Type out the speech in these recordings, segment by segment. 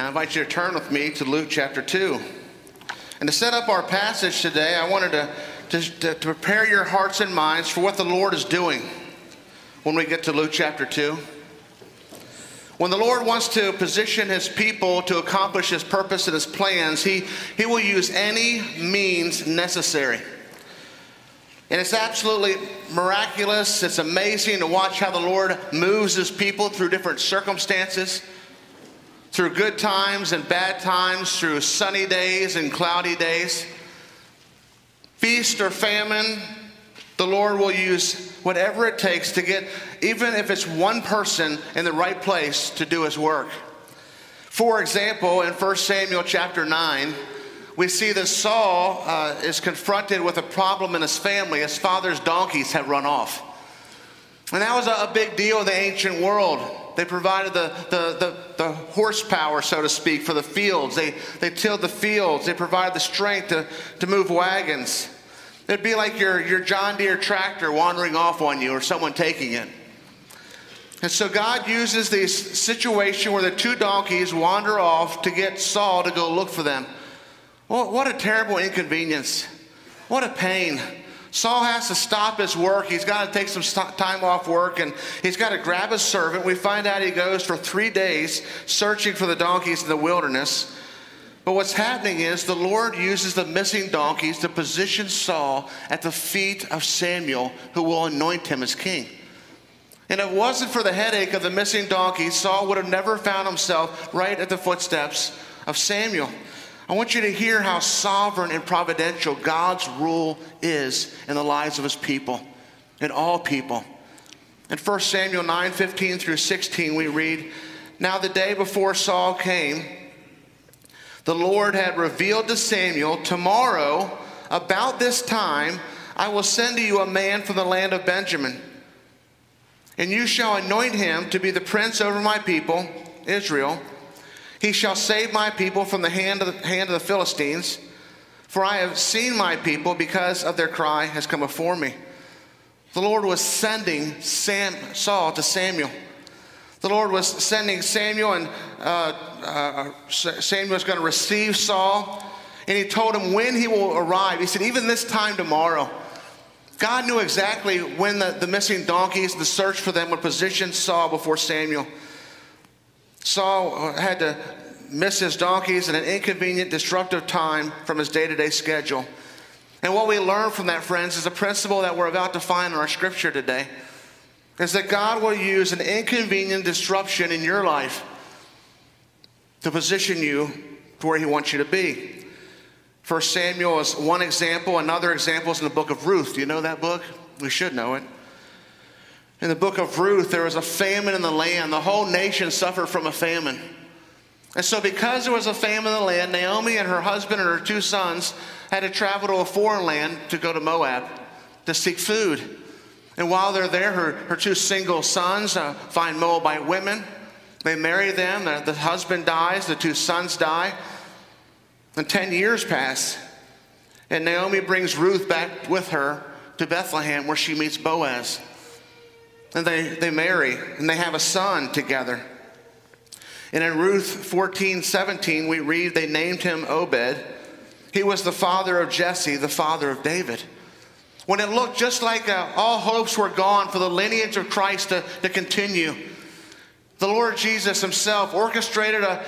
And I invite you to turn with me to Luke chapter 2. And to set up our passage today, I wanted to, to, to, prepare your hearts and minds for what the Lord is doing when we get to Luke chapter 2. When the Lord wants to position his people to accomplish his purpose and his plans, he, he will use any means necessary. And it's absolutely miraculous. It's amazing to watch how the Lord moves his people through different circumstances, through good times and bad times, through sunny days and cloudy days. Feast or famine, the Lord will use whatever it takes to get, even if it's one person in the right place to do his work. For example, in 1 Samuel chapter 9, we see that Saul uh, is confronted with a problem in his family. His father's donkeys have run off. And that was a, a big deal in the ancient world. They provided the, the, the, the, horsepower, so to speak, for the fields. They, they tilled the fields. They provided the strength to, to move wagons. It'd be like your, your John Deere tractor wandering off on you or someone taking it. And so God uses this situation where the two donkeys wander off to get Saul to go look for them. Well, what a terrible inconvenience. What a pain. Saul has to stop his work. He's got to take some time off work and he's got to grab his servant. We find out he goes for three days searching for the donkeys in the wilderness. But what's happening is the Lord uses the missing donkeys to position Saul at the feet of Samuel, who will anoint him as king. And if it wasn't for the headache of the missing donkeys, Saul would have never found himself right at the footsteps of Samuel. I want you to hear how sovereign and providential God's rule is in the lives of his people, in all people. In 1 Samuel 9 15 through 16, we read, Now the day before Saul came, the Lord had revealed to Samuel, Tomorrow, about this time, I will send to you a man from the land of Benjamin. And you shall anoint him to be the prince over my people, Israel. He shall save my people from the hand of the, hand of the Philistines. For I have seen my people because of their cry has come before me. The Lord was sending Sam, Saul to Samuel. The Lord was sending Samuel, and uh, uh, Samuel was going to receive Saul. And he told him when he will arrive. He said, even this time tomorrow. God knew exactly when the, the missing donkeys, the search for them would position Saul before Samuel. Saul had to miss his donkeys in an inconvenient, disruptive time from his day to day schedule. And what we learn from that, friends, is a principle that we're about to find in our scripture today is that God will use an inconvenient disruption in your life to position you to where He wants you to be. First Samuel is one example. Another example is in the book of Ruth. Do you know that book? We should know it. In the book of Ruth, there was a famine in the land. The whole nation suffered from a famine. And so, because there was a famine in the land, Naomi and her husband and her two sons had to travel to a foreign land to go to Moab to seek food. And while they're there, her, her two single sons uh, find Moabite women. They marry them. The, the husband dies. The two sons die. And 10 years pass. And Naomi brings Ruth back with her to Bethlehem where she meets Boaz. And they, they marry and they have a son together. And in Ruth 14, 17, we read they named him Obed. He was the father of Jesse, the father of David when it looked just like uh, all hopes were gone for the lineage of Christ to, to continue. The Lord Jesus Himself orchestrated a,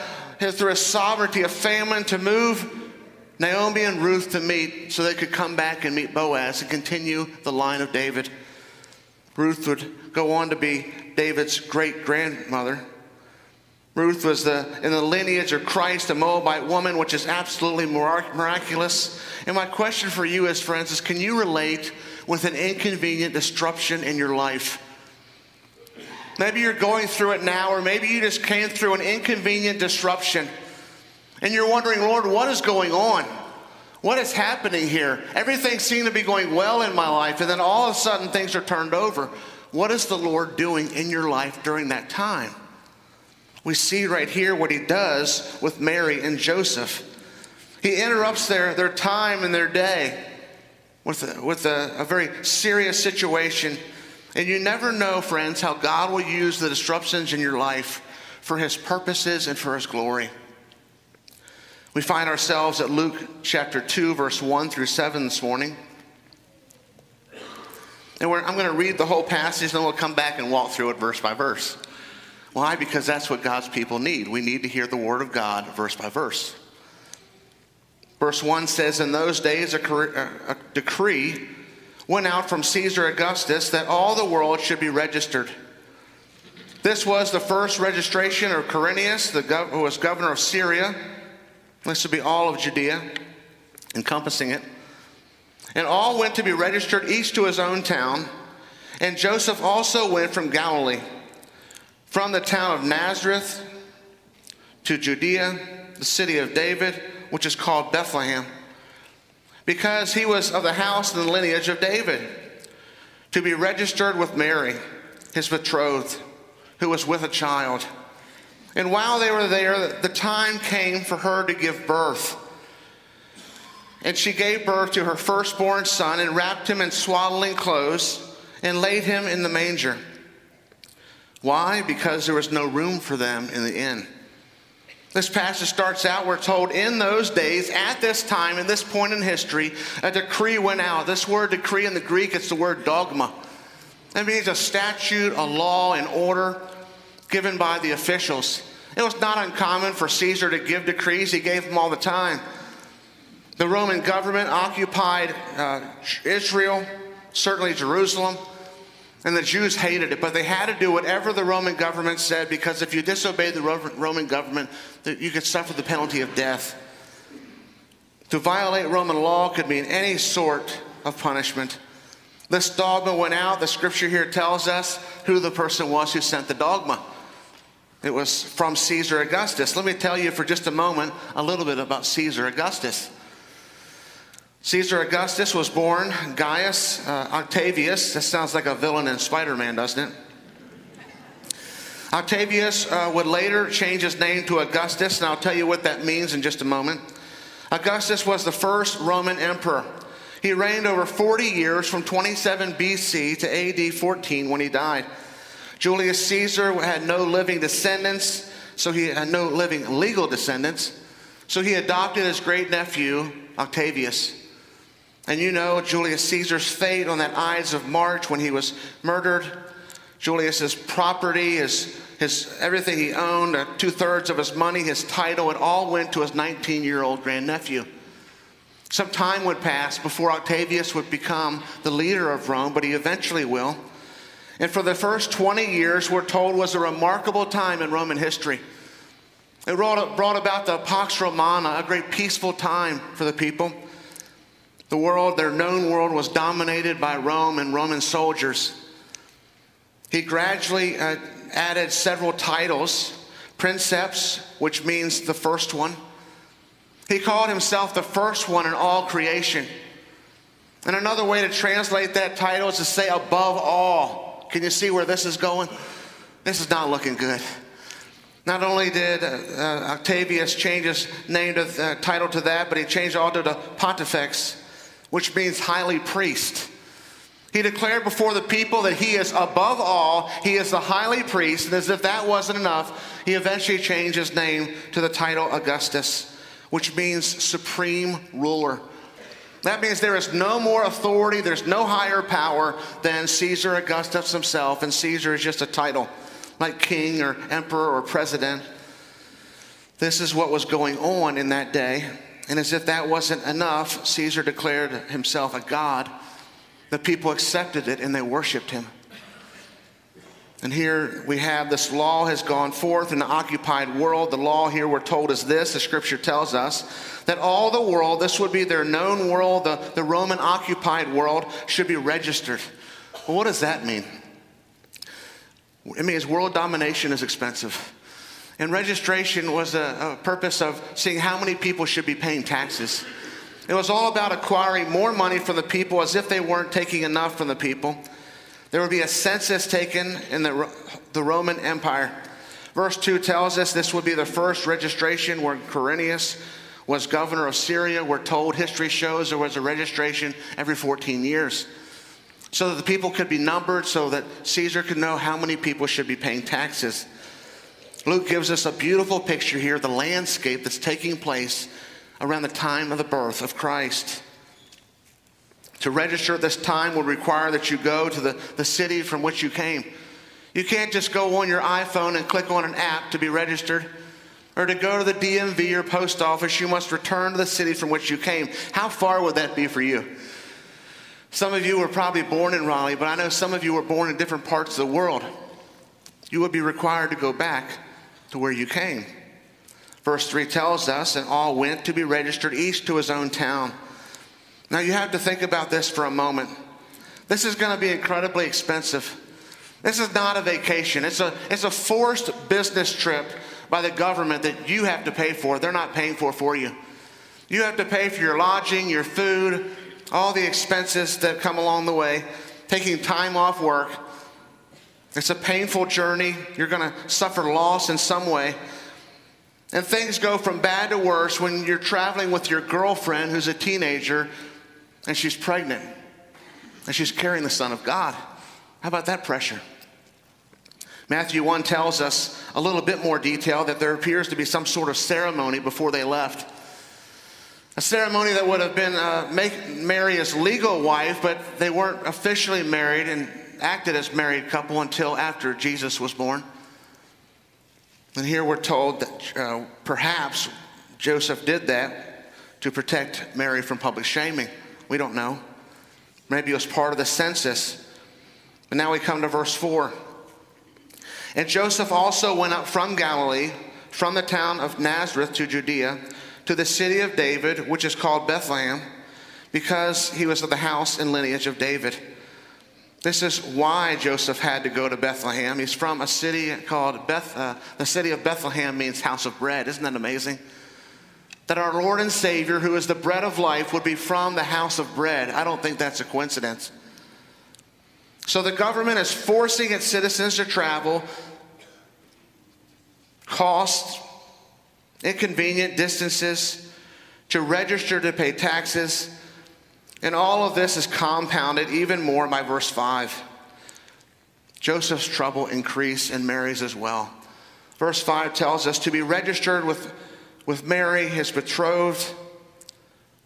through His sovereignty a famine to move Naomi and Ruth to meet so they could come back and meet Boaz and continue the line of David. Ruth would go on to be David's great grandmother. Ruth was the, in the lineage of Christ, a Moabite woman, which is absolutely miraculous. And my question for you, as friends, is can you relate with an inconvenient disruption in your life? Maybe you're going through it now, or maybe you just came through an inconvenient disruption. And you're wondering, Lord, what is going on? What is happening here? Everything seemed to be going well in my life, and then all of a sudden things are turned over. What is the Lord doing in your life during that time? We see right here what he does with Mary and Joseph. He interrupts their, their time and their day with, a, with a, a very serious situation. And you never know, friends, how God will use the disruptions in your life for his purposes and for his glory. We find ourselves at Luke chapter 2, verse 1 through 7 this morning. And I'm going to read the whole passage, then we'll come back and walk through it verse by verse. Why? Because that's what God's people need. We need to hear the word of God verse by verse. Verse 1 says, In those days, a, decree went out from Caesar Augustus that all the world should be registered. This was the first registration of Quirinius, the gov- who was governor of Syria this would be all of Judea, encompassing it. And all went to be registered each to his own town. And Joseph also went from Galilee, from the town of Nazareth to Judea, the city of David, which is called Bethlehem, because he was of the house and the lineage of David, to be registered with Mary, his betrothed, who was with a child. And while they were there, the time came for her to give birth. And she gave birth to her firstborn son and wrapped him in swaddling clothes and laid him in the manger. Why? Because there was no room for them in the inn. This passage starts out, we're told, in those days, at this time, in this point in history, a decree went out. This word decree in the Greek, it's the word dogma. That means a statute, a law, an order given by the officials. It was not uncommon for Caesar to give decrees, he gave them all the time. The Roman government occupied uh, Israel, certainly Jerusalem, and the Jews hated it, but they had to do whatever the Roman government said because if you disobeyed the Roman government, you could suffer the penalty of death. To violate Roman law could mean any sort of punishment. This dogma went out. The scripture here tells us who the person was who sent the dogma. It was from Caesar Augustus. Let me tell you for just a moment a little bit about Caesar Augustus. Caesar Augustus was born Gaius uh, Octavius. That sounds like a villain in Spider Man, doesn't it? Octavius uh, would later change his name to Augustus, and I'll tell you what that means in just a moment. Augustus was the first Roman emperor. He reigned over 40 years from 27 BC to AD 14 when he died. Julius Caesar had no living descendants, so he had no living legal descendants. So he adopted his great nephew, Octavius. And you know Julius Caesar's fate on that Ides of March when he was murdered. Julius's property, his, his everything he owned, uh, two thirds of his money, his title, it all went to his 19 year old grandnephew. Some time would pass before Octavius would become the leader of Rome, but he eventually will. And for the first 20 years, we're told was a remarkable time in Roman history. It brought about the Pax Romana, a great peaceful time for the people. The world, their known world, was dominated by Rome and Roman soldiers. He gradually uh, added several titles princeps, which means the first one. He called himself the first one in all creation. And another way to translate that title is to say above all. Can you see where this is going? This is not looking good. Not only did uh, uh, Octavius change his name to uh, title to that, but he changed all to Pontifex, which means highly priest. He declared before the people that he is above all, he is the highly priest, and as if that wasn't enough, he eventually changed his name to the title Augustus, which means supreme ruler. That means there is no more authority, there's no higher power than Caesar Augustus himself, and Caesar is just a title, like king or emperor or president. This is what was going on in that day. And as if that wasn't enough, Caesar declared himself a god. The people accepted it and they worshiped him. And here we have this law has gone forth in the occupied world. The law here we're told is this, the scripture tells us, that all the world, this would be their known world, the, the Roman occupied world, should be registered. Well, what does that mean? It means world domination is expensive. And registration was a, a purpose of seeing how many people should be paying taxes. It was all about acquiring more money from the people as if they weren't taking enough from the people. There would be a census taken in the, the Roman Empire. Verse 2 tells us this would be the first registration where Quirinius was governor of Syria. We're told history shows there was a registration every 14 years. So that the people could be numbered, so that Caesar could know how many people should be paying taxes. Luke gives us a beautiful picture here, the landscape that's taking place around the time of the birth of Christ. To register at this time would require that you go to the, the city from which you came. You can't just go on your iPhone and click on an app to be registered. Or to go to the DMV or post office, you must return to the city from which you came. How far would that be for you? Some of you were probably born in Raleigh, but I know some of you were born in different parts of the world. You would be required to go back to where you came. Verse 3 tells us, and all went to be registered, each to his own town. Now you have to think about this for a moment. This is going to be incredibly expensive. This is not a vacation, it's a, it's a forced business trip by the government that you have to pay for. They're not paying for for you. You have to pay for your lodging, your food, all the expenses that come along the way, taking time off work. It's a painful journey. You're going to suffer loss in some way. And things go from bad to worse when you're traveling with your girlfriend who's a teenager and she's pregnant and she's carrying the Son of God. How about that pressure? Matthew 1 tells us a little bit more detail that there appears to be some sort of ceremony before they left. A ceremony that would have been uh, make Mary as legal wife, but they weren't officially married and acted as married couple until after Jesus was born. And here we're told that uh, perhaps Joseph did that to protect Mary from public shaming. We don't know. Maybe it was part of the census. But now we come to verse 4. And Joseph also went up from Galilee, from the town of Nazareth to Judea to the city of David, which is called Bethlehem, because he was of the house and lineage of David. This is why Joseph had to go to Bethlehem. He's from a city called Beth, uh, the city of Bethlehem means house of bread. Isn't that amazing? That our Lord and Savior, who is the bread of life, would be from the house of bread. I don't think that's a coincidence. So the government is forcing its citizens to travel, costs, inconvenient distances, to register to pay taxes. And all of this is compounded even more by verse 5. Joseph's trouble increased and Mary's as well. Verse 5 tells us to be registered with, with Mary, his betrothed,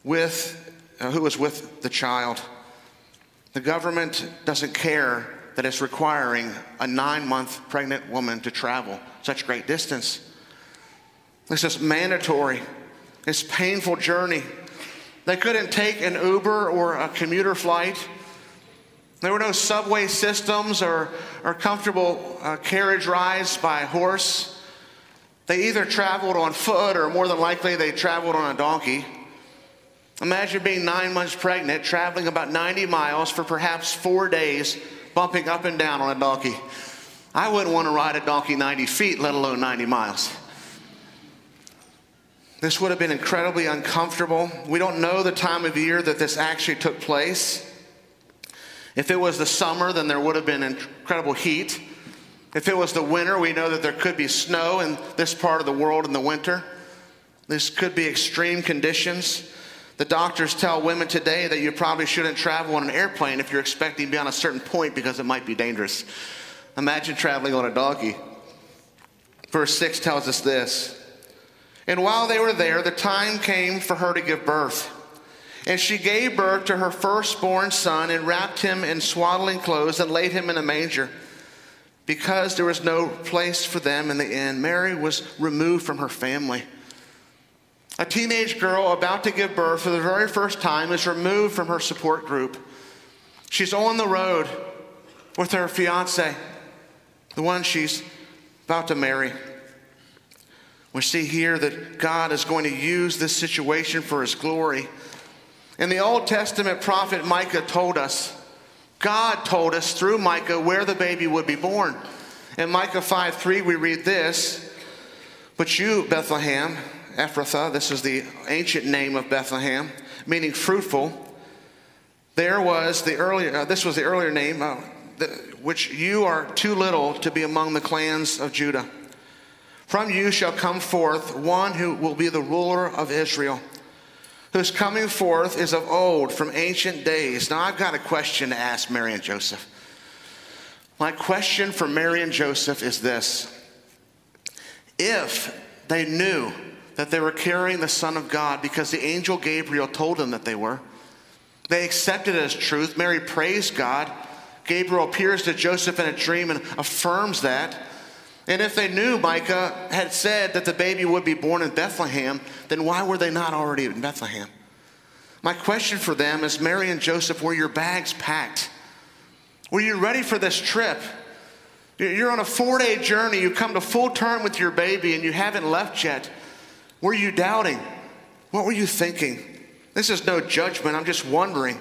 with, uh, who was with the child. The government doesn't care that it's requiring a nine month pregnant woman to travel such great distance. This is mandatory. It's painful journey. They couldn't take an Uber or a commuter flight. There were no subway systems or, or comfortable uh, carriage rides by horse. They either traveled on foot or more than likely they traveled on a donkey. Imagine being nine months pregnant, traveling about 90 miles for perhaps four days, bumping up and down on a donkey. I wouldn't want to ride a donkey 90 feet, let alone 90 miles. This would have been incredibly uncomfortable. We don't know the time of year that this actually took place. If it was the summer, then there would have been incredible heat. If it was the winter, we know that there could be snow in this part of the world in the winter. This could be extreme conditions. The doctors tell women today that you probably shouldn't travel on an airplane if you're expecting to be on a certain point because it might be dangerous. Imagine traveling on a donkey. Verse 6 tells us this and while they were there, the time came for her to give birth. And she gave birth to her firstborn son and wrapped him in swaddling clothes and laid him in a manger. Because there was no place for them in the inn, Mary was removed from her family. A teenage girl about to give birth for the very first time is removed from her support group. She's on the road with her fiance, the one she's about to marry. We see here that God is going to use this situation for his glory. In the Old Testament prophet Micah told us, God told us through Micah where the baby would be born. In Micah 5 3, we read this But you, Bethlehem, Ephrathah, this is the ancient name of Bethlehem, meaning fruitful. There was the earlier, uh, this was the earlier name, uh, the, which you are too little to be among the clans of Judah. From you shall come forth one who will be the ruler of Israel, whose coming forth is of old, from ancient days. Now, I've got a question to ask Mary and Joseph. My question for Mary and Joseph is this If they knew that they were carrying the Son of God because the angel Gabriel told them that they were. They accepted it as truth. Mary praised God. Gabriel appears to Joseph in a dream and affirms that. And if they knew Micah had said that the baby would be born in Bethlehem, then why were they not already in Bethlehem? My question for them is Mary and Joseph, were your bags packed? Were you ready for this trip? You're on a four day journey. You come to full term with your baby and you haven't left yet. Were you doubting? What were you thinking? This is no judgment. I'm just wondering.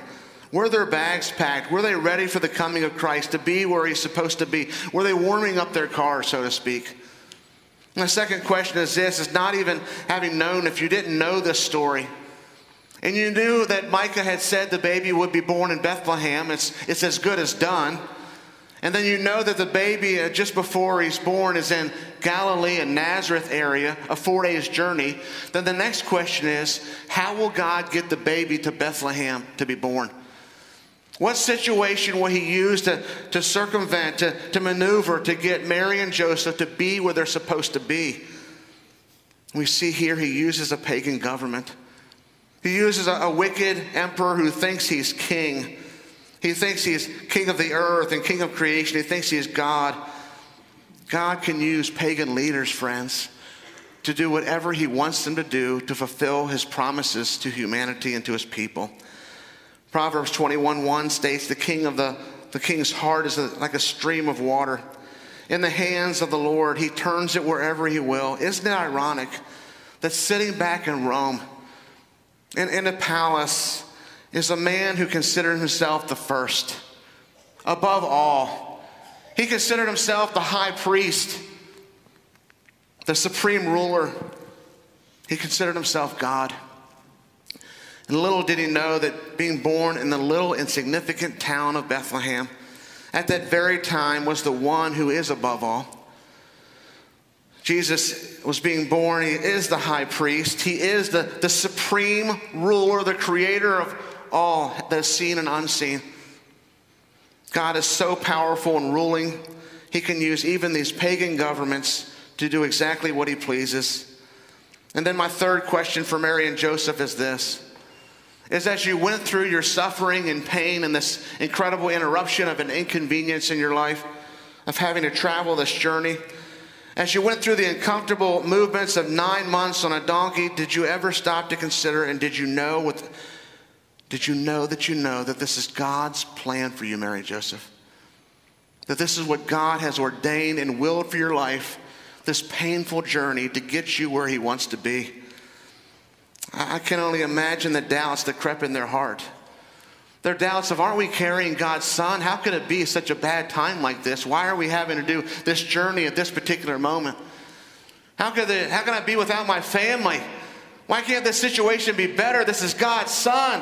Were their bags packed? Were they ready for the coming of Christ to be where he's supposed to be? Were they warming up their car, so to speak? My second question is this is not even having known if you didn't know this story. And you knew that Micah had said the baby would be born in Bethlehem. It's, it's as good as done. And then you know that the baby, uh, just before he's born, is in Galilee and Nazareth area, a four days journey. Then the next question is how will God get the baby to Bethlehem to be born? What situation will he use to, to circumvent, to, to maneuver, to get Mary and Joseph to be where they're supposed to be? We see here he uses a pagan government. He uses a, a wicked emperor who thinks he's king he thinks he's king of the earth and king of creation. He thinks he is God. God can use pagan leaders, friends, to do whatever he wants them to do to fulfill his promises to humanity and to his people. Proverbs 21 1 states, The king of the, the king's heart is like a stream of water. In the hands of the Lord, he turns it wherever he will. Isn't it ironic that sitting back in Rome, in, in a palace, is a man who considered himself the first, above all. He considered himself the high priest, the supreme ruler. He considered himself God. And little did he know that being born in the little insignificant town of Bethlehem at that very time was the one who is above all. Jesus was being born. He is the high priest. He is the, the supreme ruler, the creator of all that is seen and unseen. God is so powerful and ruling, he can use even these pagan governments to do exactly what he pleases. And then my third question for Mary and Joseph is this is as you went through your suffering and pain and this incredible interruption of an inconvenience in your life of having to travel this journey, as you went through the uncomfortable movements of nine months on a donkey, did you ever stop to consider and did you know with did you know that you know that this is God's plan for you, Mary Joseph? That this is what God has ordained and willed for your life, this painful journey to get you where He wants to be. I can only imagine the doubts that crept in their heart. Their doubts of, aren't we carrying God's Son? How could it be such a bad time like this? Why are we having to do this journey at this particular moment? How, could how can I be without my family? Why can't this situation be better? This is God's Son.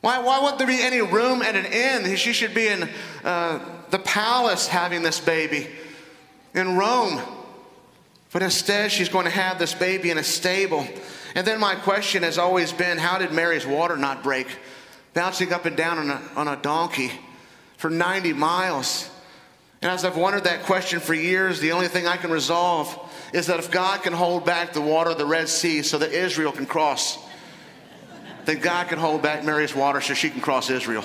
Why, why wouldn't there be any room at an inn? She should be in uh, the palace having this baby in Rome. But instead, she's going to have this baby in a stable. And then my question has always been how did Mary's water not break? Bouncing up and down on a, on a donkey for 90 miles. And as I've wondered that question for years, the only thing I can resolve is that if God can hold back the water of the Red Sea so that Israel can cross, then God can hold back Mary's water so she can cross Israel.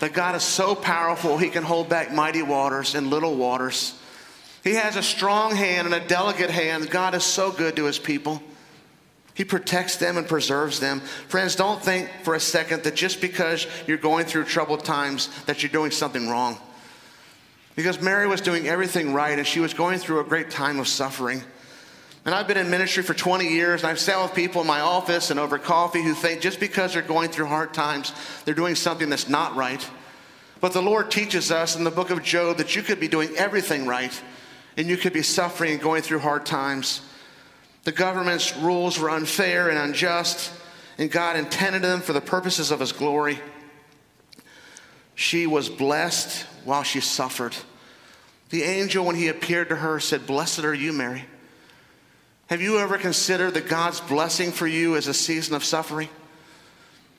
that God is so powerful, He can hold back mighty waters and little waters. He has a strong hand and a delicate hand. God is so good to His people. He protects them and preserves them. Friends, don't think for a second that just because you're going through troubled times that you're doing something wrong. Because Mary was doing everything right and she was going through a great time of suffering. And I've been in ministry for 20 years, and I've sat with people in my office and over coffee who think just because they're going through hard times, they're doing something that's not right. But the Lord teaches us in the book of Job that you could be doing everything right, and you could be suffering and going through hard times. The government's rules were unfair and unjust, and God intended them for the purposes of His glory. She was blessed while she suffered. The angel, when he appeared to her, said, Blessed are you, Mary. Have you ever considered that God's blessing for you is a season of suffering?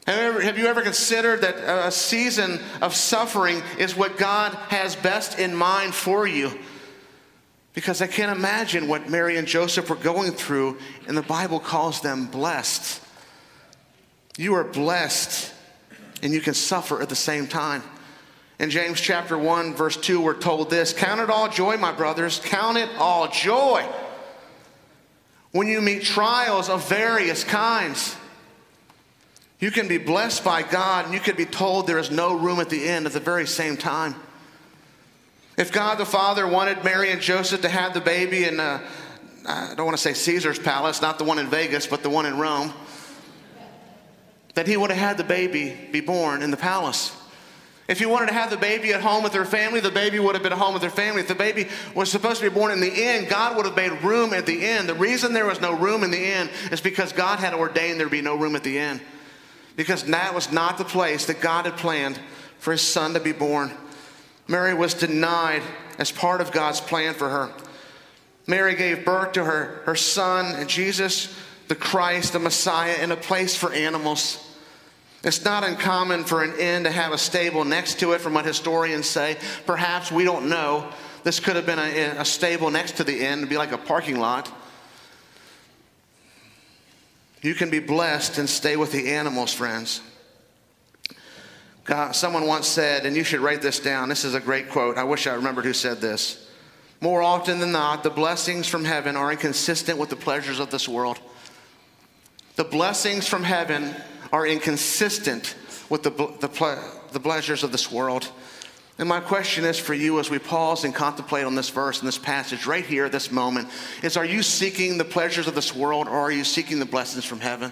Have you, ever, have you ever considered that a season of suffering is what God has best in mind for you? Because I can't imagine what Mary and Joseph were going through, and the Bible calls them blessed. You are blessed, and you can suffer at the same time. In James chapter 1, verse 2, we're told this Count it all joy, my brothers, count it all joy when you meet trials of various kinds. You can be blessed by God, and you can be told there is no room at the end at the very same time. If God the Father wanted Mary and Joseph to have the baby in, uh, I don't want to say Caesar's palace, not the one in Vegas, but the one in Rome, that he would have had the baby be born in the palace. If he wanted to have the baby at home with their family, the baby would have been at home with their family. If the baby was supposed to be born in the inn, God would have made room at the inn. The reason there was no room in the inn is because God had ordained there be no room at the inn. Because that was not the place that God had planned for his son to be born. Mary was denied as part of God's plan for her. Mary gave birth to her, her son, Jesus, the Christ, the Messiah, in a place for animals. It's not uncommon for an inn to have a stable next to it, from what historians say. Perhaps we don't know. This could have been a, a stable next to the inn, it'd be like a parking lot. You can be blessed and stay with the animals, friends. God, someone once said, and you should write this down. This is a great quote. I wish I remembered who said this. More often than not, the blessings from heaven are inconsistent with the pleasures of this world. The blessings from heaven are inconsistent with the, the, the pleasures of this world. And my question is for you as we pause and contemplate on this verse and this passage right here, at this moment, is are you seeking the pleasures of this world or are you seeking the blessings from heaven?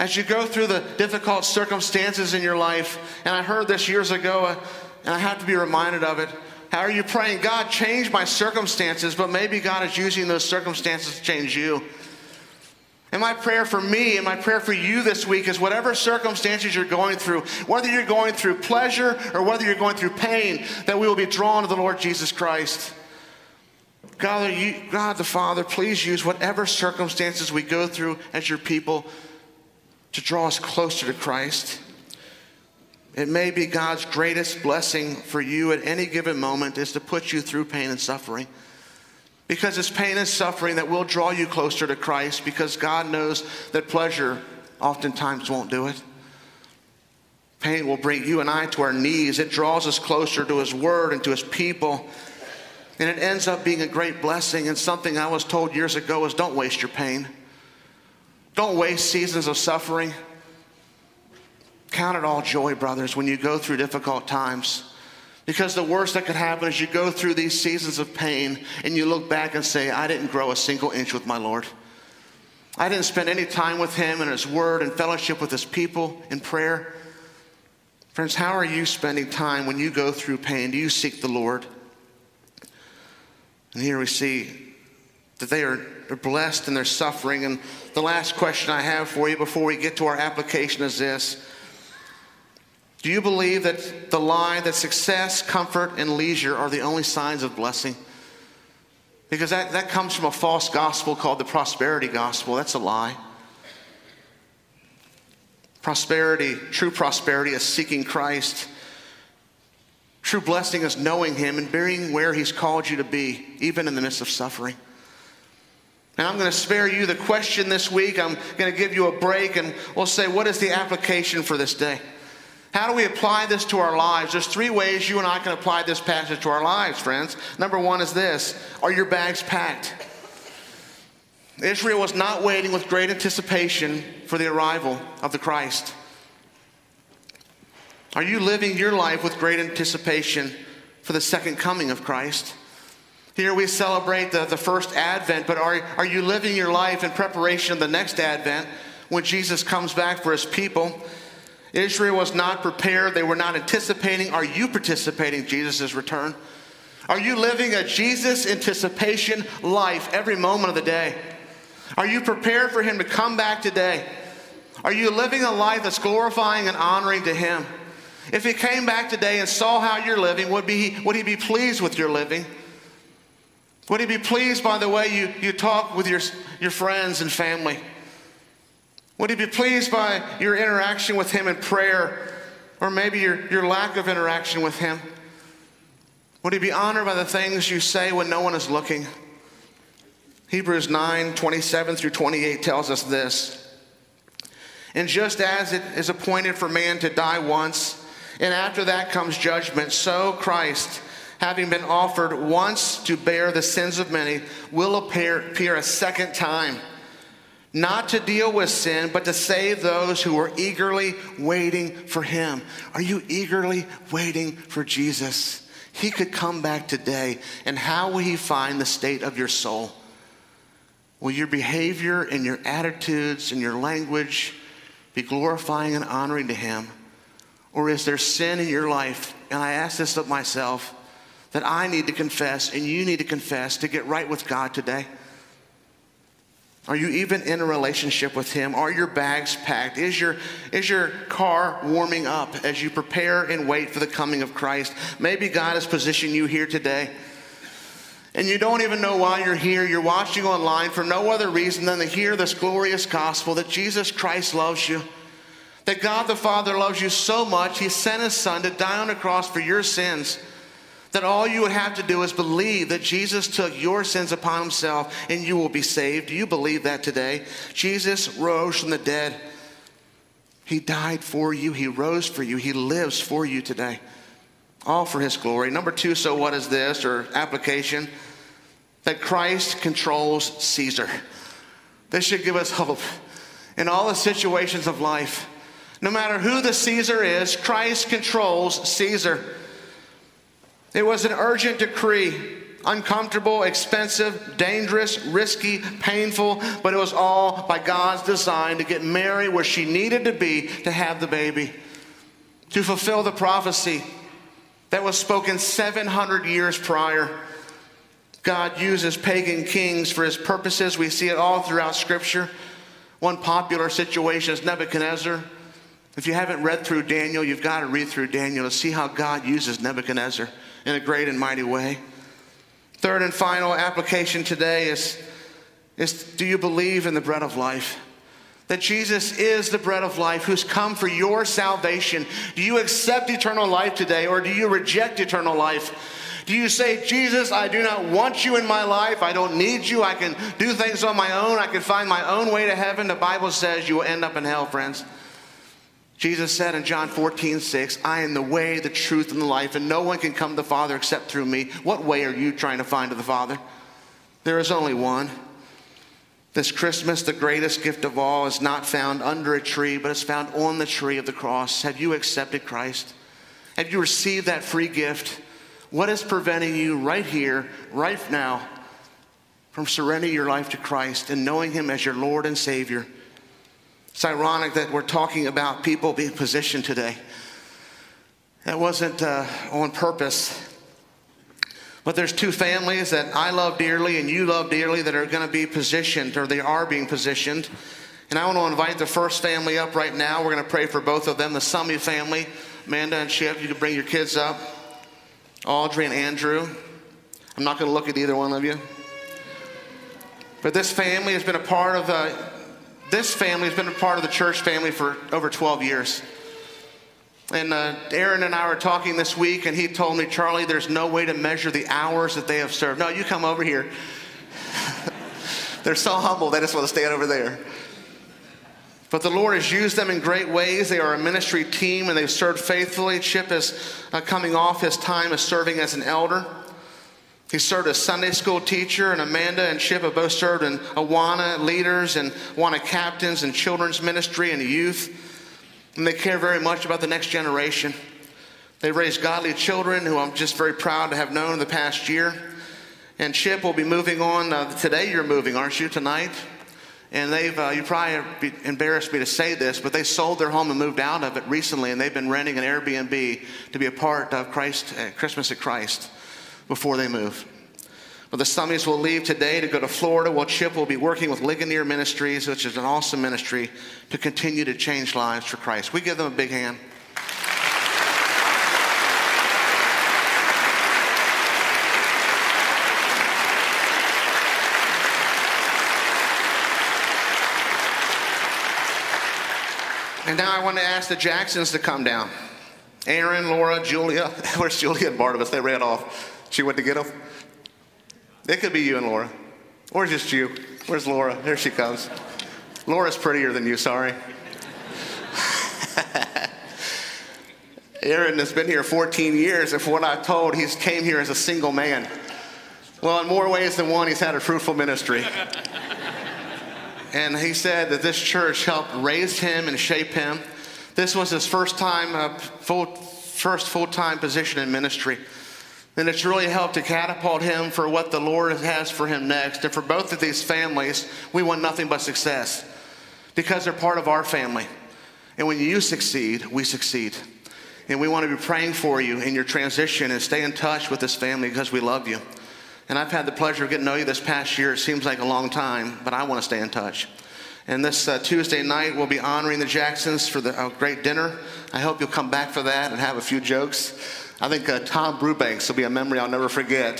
As you go through the difficult circumstances in your life, and I heard this years ago, uh, and I have to be reminded of it. How are you praying, God, change my circumstances, but maybe God is using those circumstances to change you? And my prayer for me and my prayer for you this week is whatever circumstances you're going through, whether you're going through pleasure or whether you're going through pain, that we will be drawn to the Lord Jesus Christ. God, you, God the Father, please use whatever circumstances we go through as your people to draw us closer to Christ. It may be God's greatest blessing for you at any given moment is to put you through pain and suffering. Because it's pain and suffering that will draw you closer to Christ because God knows that pleasure oftentimes won't do it. Pain will bring you and I to our knees. It draws us closer to His Word and to His people. And it ends up being a great blessing. And something I was told years ago is don't waste your pain. Don't waste seasons of suffering. Count it all joy, brothers, when you go through difficult times. Because the worst that could happen is you go through these seasons of pain and you look back and say, I didn't grow a single inch with my Lord. I didn't spend any time with Him and His Word and fellowship with His people in prayer. Friends, how are you spending time when you go through pain? Do you seek the Lord? And here we see that they are blessed in their suffering. And the last question I have for you before we get to our application is this Do you believe that the lie that success, comfort, and leisure are the only signs of blessing? Because that, that comes from a false gospel called the prosperity gospel. That's a lie. Prosperity, true prosperity, is seeking Christ. True blessing is knowing Him and being where He's called you to be, even in the midst of suffering. And I'm going to spare you the question this week. I'm going to give you a break and we'll say, what is the application for this day? How do we apply this to our lives? There's three ways you and I can apply this passage to our lives, friends. Number one is this Are your bags packed? Israel was not waiting with great anticipation for the arrival of the Christ. Are you living your life with great anticipation for the second coming of Christ? Here we celebrate the, the first Advent, but are, are you living your life in preparation of the next Advent when Jesus comes back for his people? Israel was not prepared, they were not anticipating. Are you participating Jesus' return? Are you living a Jesus anticipation life every moment of the day? Are you prepared for him to come back today? Are you living a life that's glorifying and honoring to him? If he came back today and saw how you're living, would, be, would he be pleased with your living? Would he be pleased by the way you, you talk with your, your friends and family? Would he be pleased by your interaction with him in prayer or maybe your, your lack of interaction with him? Would he be honored by the things you say when no one is looking? Hebrews 9 27 through 28 tells us this. And just as it is appointed for man to die once, and after that comes judgment, so Christ, having been offered once to bear the sins of many, will appear, appear a second time, not to deal with sin, but to save those who are eagerly waiting for him. Are you eagerly waiting for Jesus? He could come back today, and how will he find the state of your soul? Will your behavior and your attitudes and your language be glorifying and honoring to him? Or is there sin in your life? And I ask this of myself that I need to confess and you need to confess to get right with God today. Are you even in a relationship with Him? Are your bags packed? Is your, is your car warming up as you prepare and wait for the coming of Christ? Maybe God has positioned you here today. And you don't even know why you're here. You're watching online for no other reason than to hear this glorious gospel that Jesus Christ loves you. That God the Father loves you so much, He sent His Son to die on a cross for your sins that all you would have to do is believe that Jesus took your sins upon himself and you will be saved. Do you believe that today? Jesus rose from the dead. He died for you, he rose for you, he lives for you today. All for his glory. Number two, so what is this, or application? That Christ controls Caesar. This should give us hope in all the situations of life. No matter who the Caesar is, Christ controls Caesar. It was an urgent decree uncomfortable, expensive, dangerous, risky, painful, but it was all by God's design to get Mary where she needed to be to have the baby, to fulfill the prophecy that was spoken 700 years prior. God uses pagan kings for his purposes. We see it all throughout Scripture. One popular situation is Nebuchadnezzar. If you haven't read through Daniel, you've got to read through Daniel to see how God uses Nebuchadnezzar in a great and mighty way. Third and final application today is, is do you believe in the bread of life? That Jesus is the bread of life who's come for your salvation. Do you accept eternal life today or do you reject eternal life? Do you say, Jesus, I do not want you in my life. I don't need you. I can do things on my own. I can find my own way to heaven. The Bible says you will end up in hell, friends. Jesus said in John 14, 6, I am the way, the truth, and the life, and no one can come to the Father except through me. What way are you trying to find to the Father? There is only one. This Christmas, the greatest gift of all is not found under a tree, but it's found on the tree of the cross. Have you accepted Christ? Have you received that free gift? What is preventing you right here, right now, from surrendering your life to Christ and knowing Him as your Lord and Savior? It's ironic that we're talking about people being positioned today. That wasn't uh, on purpose. But there's two families that I love dearly and you love dearly that are going to be positioned, or they are being positioned. And I want to invite the first family up right now. We're going to pray for both of them, the Summy family. Amanda and Chip, you can bring your kids up. Audrey and Andrew. I'm not going to look at either one of you. But this family has been a part of uh, this family has been a part of the church family for over 12 years. And uh, Aaron and I were talking this week, and he told me, Charlie, there's no way to measure the hours that they have served. No, you come over here. They're so humble, they just want to stand over there. But the Lord has used them in great ways. They are a ministry team, and they've served faithfully. Chip is uh, coming off his time as serving as an elder. He served as Sunday school teacher, and Amanda and Chip have both served in Awana leaders and Awana captains and children's ministry and youth. And they care very much about the next generation. They raise godly children who I'm just very proud to have known in the past year. And Chip will be moving on. Uh, today you're moving, aren't you, tonight? And they've, uh, you probably embarrassed me to say this, but they sold their home and moved out of it recently, and they've been renting an Airbnb to be a part of Christ, uh, Christmas at Christ before they move. But the Summies will leave today to go to Florida while Chip will be working with Ligonier Ministries, which is an awesome ministry, to continue to change lives for Christ. We give them a big hand. And now I want to ask the Jacksons to come down. Aaron, Laura, Julia. Where's Julia and Barnabas? They ran off. She went to get them. It could be you and Laura, or just you. Where's Laura? Here she comes. Laura's prettier than you, sorry. Aaron has been here 14 years, for what I've told, he's came here as a single man. Well, in more ways than one, he's had a fruitful ministry. and he said that this church helped raise him and shape him. This was his first time, uh, full, first full-time position in ministry. And it's really helped to catapult him for what the Lord has for him next. And for both of these families, we want nothing but success because they're part of our family. And when you succeed, we succeed. And we want to be praying for you in your transition and stay in touch with this family because we love you. And I've had the pleasure of getting to know you this past year. It seems like a long time, but I want to stay in touch. And this uh, Tuesday night, we'll be honoring the Jacksons for the uh, great dinner. I hope you'll come back for that and have a few jokes. I think uh, Tom Brubanks will be a memory I'll never forget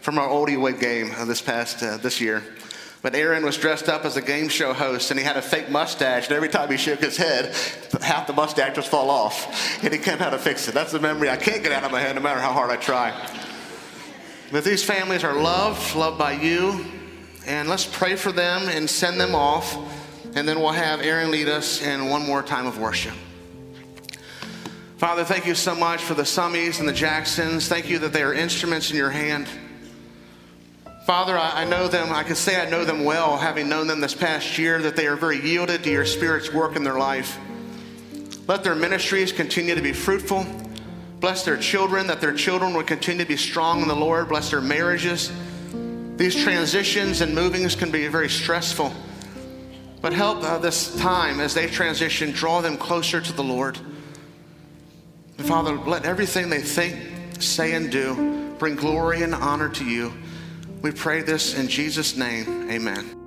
from our Oldiewood game this past uh, this year. But Aaron was dressed up as a game show host, and he had a fake mustache. And every time he shook his head, half the mustache would fall off, and he can't how to fix it. That's the memory I can't get out of my head, no matter how hard I try. But these families are loved, loved by you, and let's pray for them and send them off, and then we'll have Aaron lead us in one more time of worship. Father, thank you so much for the Summies and the Jacksons. Thank you that they are instruments in your hand. Father, I, I know them. I can say I know them well, having known them this past year, that they are very yielded to your Spirit's work in their life. Let their ministries continue to be fruitful. Bless their children, that their children will continue to be strong in the Lord. Bless their marriages. These transitions and movings can be very stressful. But help uh, this time as they transition, draw them closer to the Lord. And Father, let everything they think, say, and do bring glory and honor to you. We pray this in Jesus' name. Amen.